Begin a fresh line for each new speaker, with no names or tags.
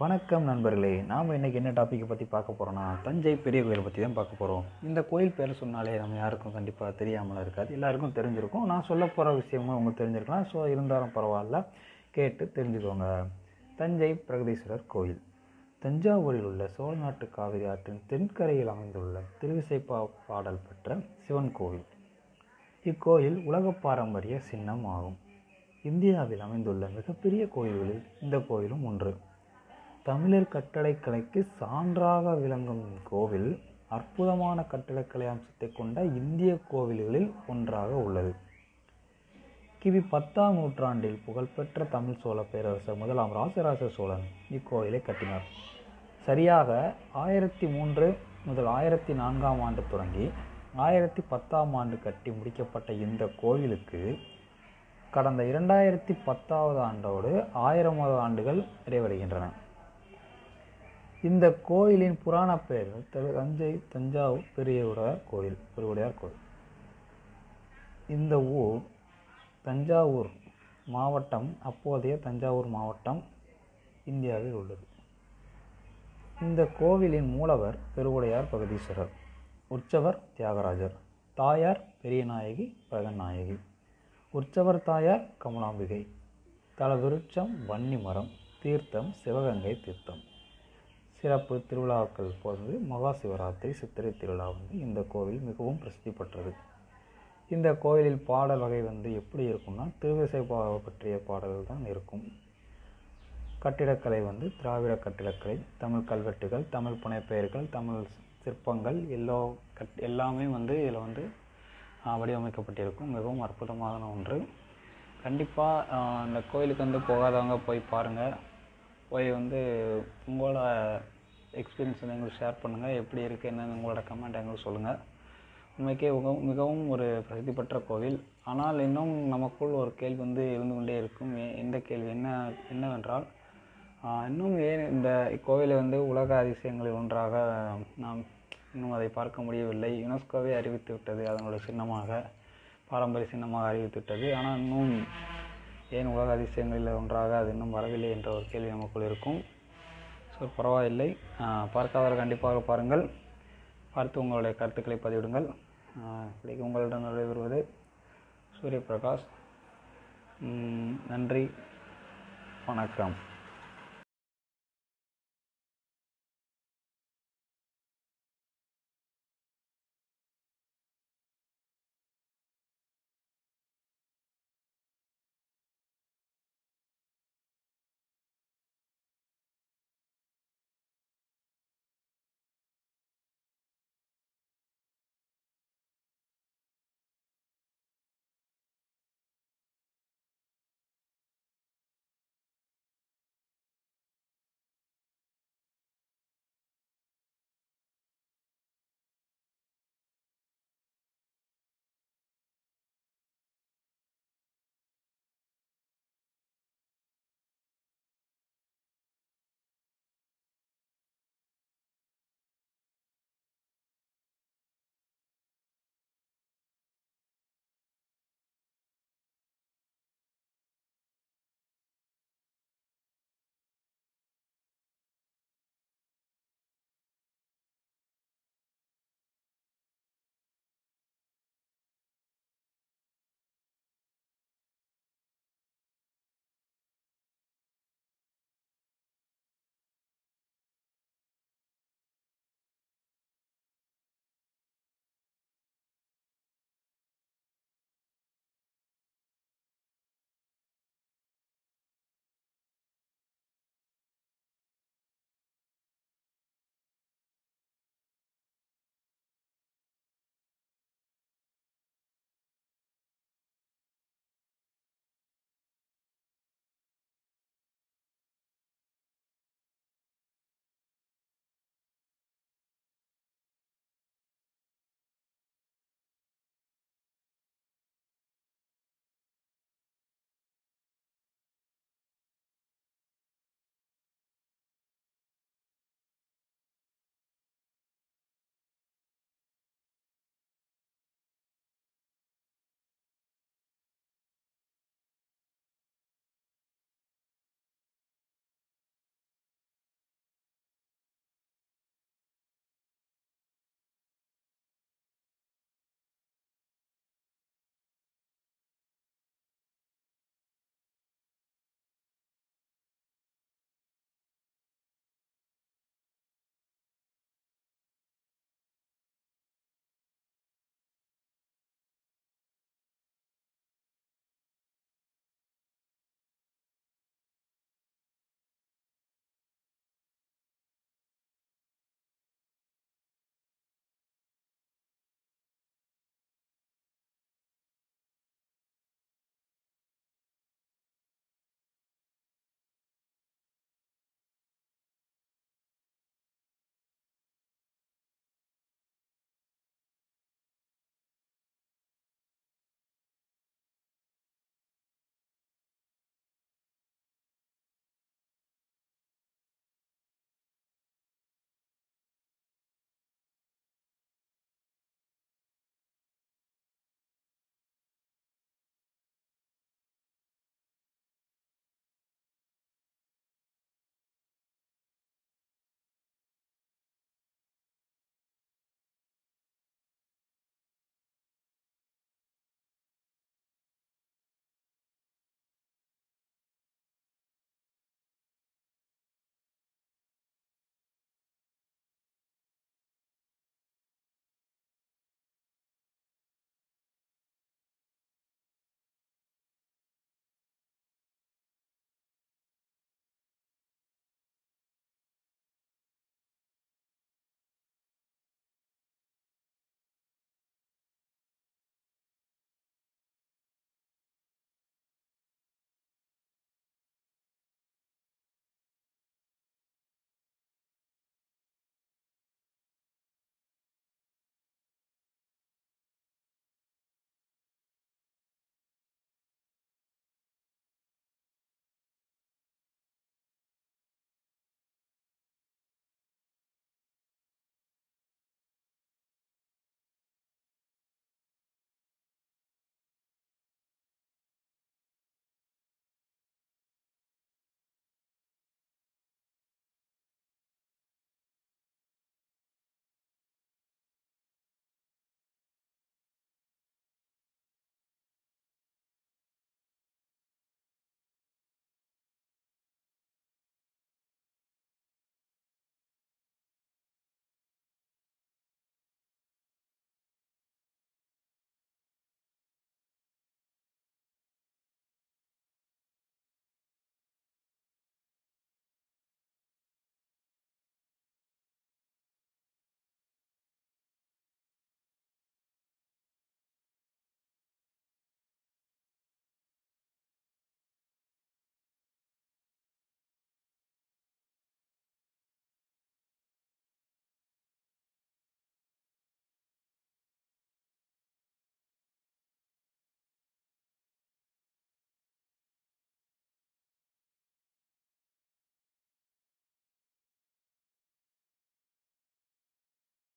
வணக்கம் நண்பர்களே நாம் இன்றைக்கி என்ன டாப்பிக்கை பற்றி பார்க்க போகிறோன்னா தஞ்சை பெரிய கோயில் பற்றி தான் பார்க்க போகிறோம் இந்த கோயில் பேர் சொன்னாலே நம்ம யாருக்கும் கண்டிப்பாக தெரியாமல் இருக்காது. எல்லாருக்கும் தெரிஞ்சிருக்கும். நான் சொல்ல போகிற விஷயமும் உங்களுக்கு தெரிஞ்சிருக்கலாம். ஸோ இருந்தாலும் பரவாயில்ல கேட்டு தெரிஞ்சுக்கோங்க. தஞ்சை பிரகதீஸ்வரர் கோயில். தஞ்சாவூரில் உள்ள சோழநாட்டு காவிரி ஆற்றின் தென்கரையில் அமைந்துள்ள திருவிசைப்பா பாடல் பெற்ற சிவன் கோவில். இக்கோயில் உலக பாரம்பரிய சின்னம் ஆகும். இந்தியாவில் அமைந்துள்ள மிகப்பெரிய கோயில்களில் இந்த கோயிலும் ஒன்று. தமிழர் கட்டடக்கலைக்கு சான்றாக விளங்கும் கோவில் அற்புதமான கட்டடக்கலை அம்சத்தை கொண்ட இந்திய கோவில்களில் ஒன்றாக உள்ளது. கிபி பத்தாம் நூற்றாண்டில் புகழ்பெற்ற தமிழ் சோழ பேரரசர் முதலாம் ராசராச சோழன் இக்கோயிலை கட்டினார். சரியாக ஆயிரத்தி மூன்று முதல் ஆயிரத்தி நான்காம் ஆண்டு தொடங்கி ஆயிரத்தி பத்தாம் ஆண்டு கட்டி முடிக்கப்பட்ட இந்த கோவிலுக்கு கடந்த இரண்டாயிரத்தி பத்தாவது ஆண்டோடு ஆயிரமாவது ஆண்டுகள் நிறைவடைகின்றன. இந்த கோயிலின் புராண பெயர்கள் திரு தஞ்சை தஞ்சாவூர் பெரியவுடையார் கோயில் பெருவுடையார் கோயில். இந்த ஊர் தஞ்சாவூர் மாவட்டம் அப்போதைய தஞ்சாவூர் மாவட்டம் இந்தியாவில் உள்ளது. இந்த கோவிலின் மூலவர் பெருவுடையார் பகதீஸ்வரர் உற்சவர் தியாகராஜர் தாயார் பெரியநாயகி பிரகநாயகி உற்சவர் தாயார் கமலாம்பிகை தலவிருட்சம் வன்னி மரம் தீர்த்தம் சிவகங்கை தீர்த்தம். சிறப்பு திருவிழாக்கள் போது மகா சிவராத்திரி சித்திரை திருவிழா வந்து இந்த கோவில் மிகவும் பிரசித்தி பெற்றது. இந்த கோவிலில் பாடல் வகை வந்து எப்படி இருக்கும்னா திருவிசை பற்றிய பாடல்கள் தான் இருக்கும். கட்டிடக்கலை வந்து திராவிட கட்டிடக்கலை தமிழ் கல்வெட்டுகள் தமிழ் புனைப்பெயர்கள் தமிழ் சிற்பங்கள் எல்லோ கட் எல்லாமே வந்து இதில் வந்து வடிவமைக்கப்பட்டிருக்கும். மிகவும் அற்புதமான ஒன்று. கண்டிப்பாக இந்த கோயிலுக்கு வந்து போகாதவங்க போய் பாருங்கள் போய் வந்து உங்களோட எக்ஸ்பீரியன்ஸ் வந்து எங்களுக்கு ஷேர் பண்ணுங்கள் எப்படி இருக்குது என்னன்னு உங்களோட கமெண்ட் எங்களுக்கு சொல்லுங்கள் உண்மைக்கே மிகவும் மிகவும் ஒரு பிரசித்தி பெற்ற கோவில். ஆனால் இன்னும் நமக்குள் ஒரு கேள்வி வந்து இருந்து கொண்டே இருக்கும். எந்த கேள்வி? என்ன என்னவென்றால் இன்னும் ஏன் இந்த கோவிலை வந்து உலக அதிசயங்களில் ஒன்றாக நாம் இன்னும் அதை பார்க்க முடியவில்லை? யுனெஸ்கோவே அறிவித்து விட்டது அதனோட சின்னமாக பாரம்பரிய சின்னமாக அறிவித்து விட்டது. ஆனால் இன்னும் ஏன் உலக அதிசயங்களில் ஒன்றாக அது இன்னும் வரவில்லை என்ற ஒரு கேள்வி நமக்குள் இருக்கும். ஸோ பரவாயில்லை. பார்க்காதவர் கண்டிப்பாக பாருங்கள். பார்த்து உங்களுடைய கருத்துக்களை பதிவிடுங்கள். இப்படிக்கு உங்களிடம் நடைபெறுவது சூரிய பிரகாஷ் நன்றி. வணக்கம்.